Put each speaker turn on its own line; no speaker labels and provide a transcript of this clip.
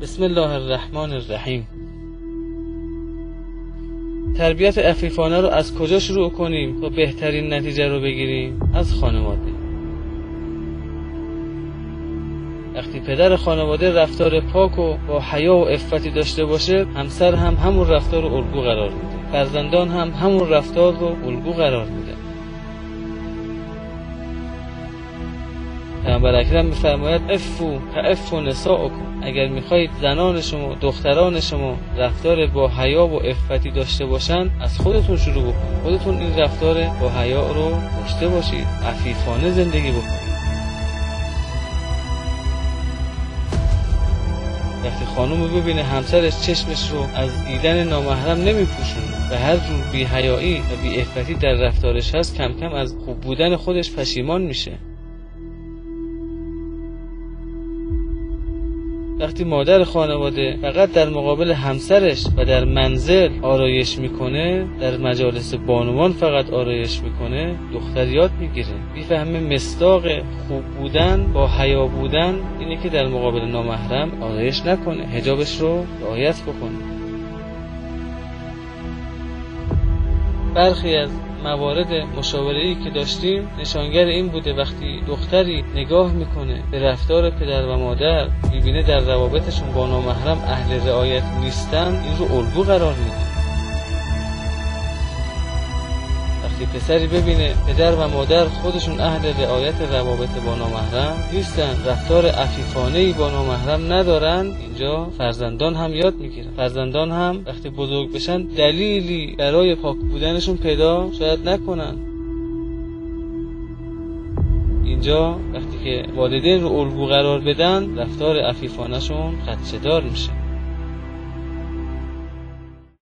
بسم الله الرحمن الرحیم. تربیت عفیفانه رو از کجا شروع کنیم تا بهترین نتیجه رو بگیریم؟ از خانواده. وقتی پدر خانواده رفتار پاک و با حیا و عفتی داشته باشه همسر هم همون رفتار رو الگو قرار میده. فرزندان هم همون رفتار رو الگو قرار میده. پیامبر اکرم میفرماید افو تعفو نساءکم اگر می‌خواهید زنان شما دختران شما رفتار با حیا و عفتی داشته باشند از خودتون شروع بکنید. خودتون این رفتار با حیا رو داشته باشید. عفیفانه زندگی بکنید. وقتی خانم ببینه همسرش چشمش رو از دیدن نامحرم نمیپوشونه. و هر جور بی حیایی و بی افتی در رفتارش هست کم کم از خوب بودن خودش پشیمان میشه. وقتی مادر خانواده فقط در مقابل همسرش و در منزل آرایش می‌کنه در مجالس بانوان فقط آرایش می‌کنه دختر یاد می‌گیره. می‌فهمه مستاق خوب بودن با حیا بودن اینه که در مقابل نامحرم آرایش نکنه. هجابش رو رعایت بکنه. برخی از موارد مشاوره که داشتیم نشانگر این بوده وقتی دختری نگاه می‌کنه به رفتار پدر و مادر می‌بینه در روابطشون با نامحرم اهل رعایت نیستن این رو الگو قرار میده. وقتی پسری ببینه پدر و مادر خودشون اهل رعایت روابط با نامحرم نیستن. رفتار عفیفانه ای با نامحرم ندارن. اینجا فرزندان هم یاد می‌گیرن. فرزندان هم وقتی بزرگ بشن دلیلی برای پاک بودنشون پیدا شاید نکنن. اینجا وقتی که والدین رو الگو قرار بدن رفتار عفیفانهشون خدشدار میشه.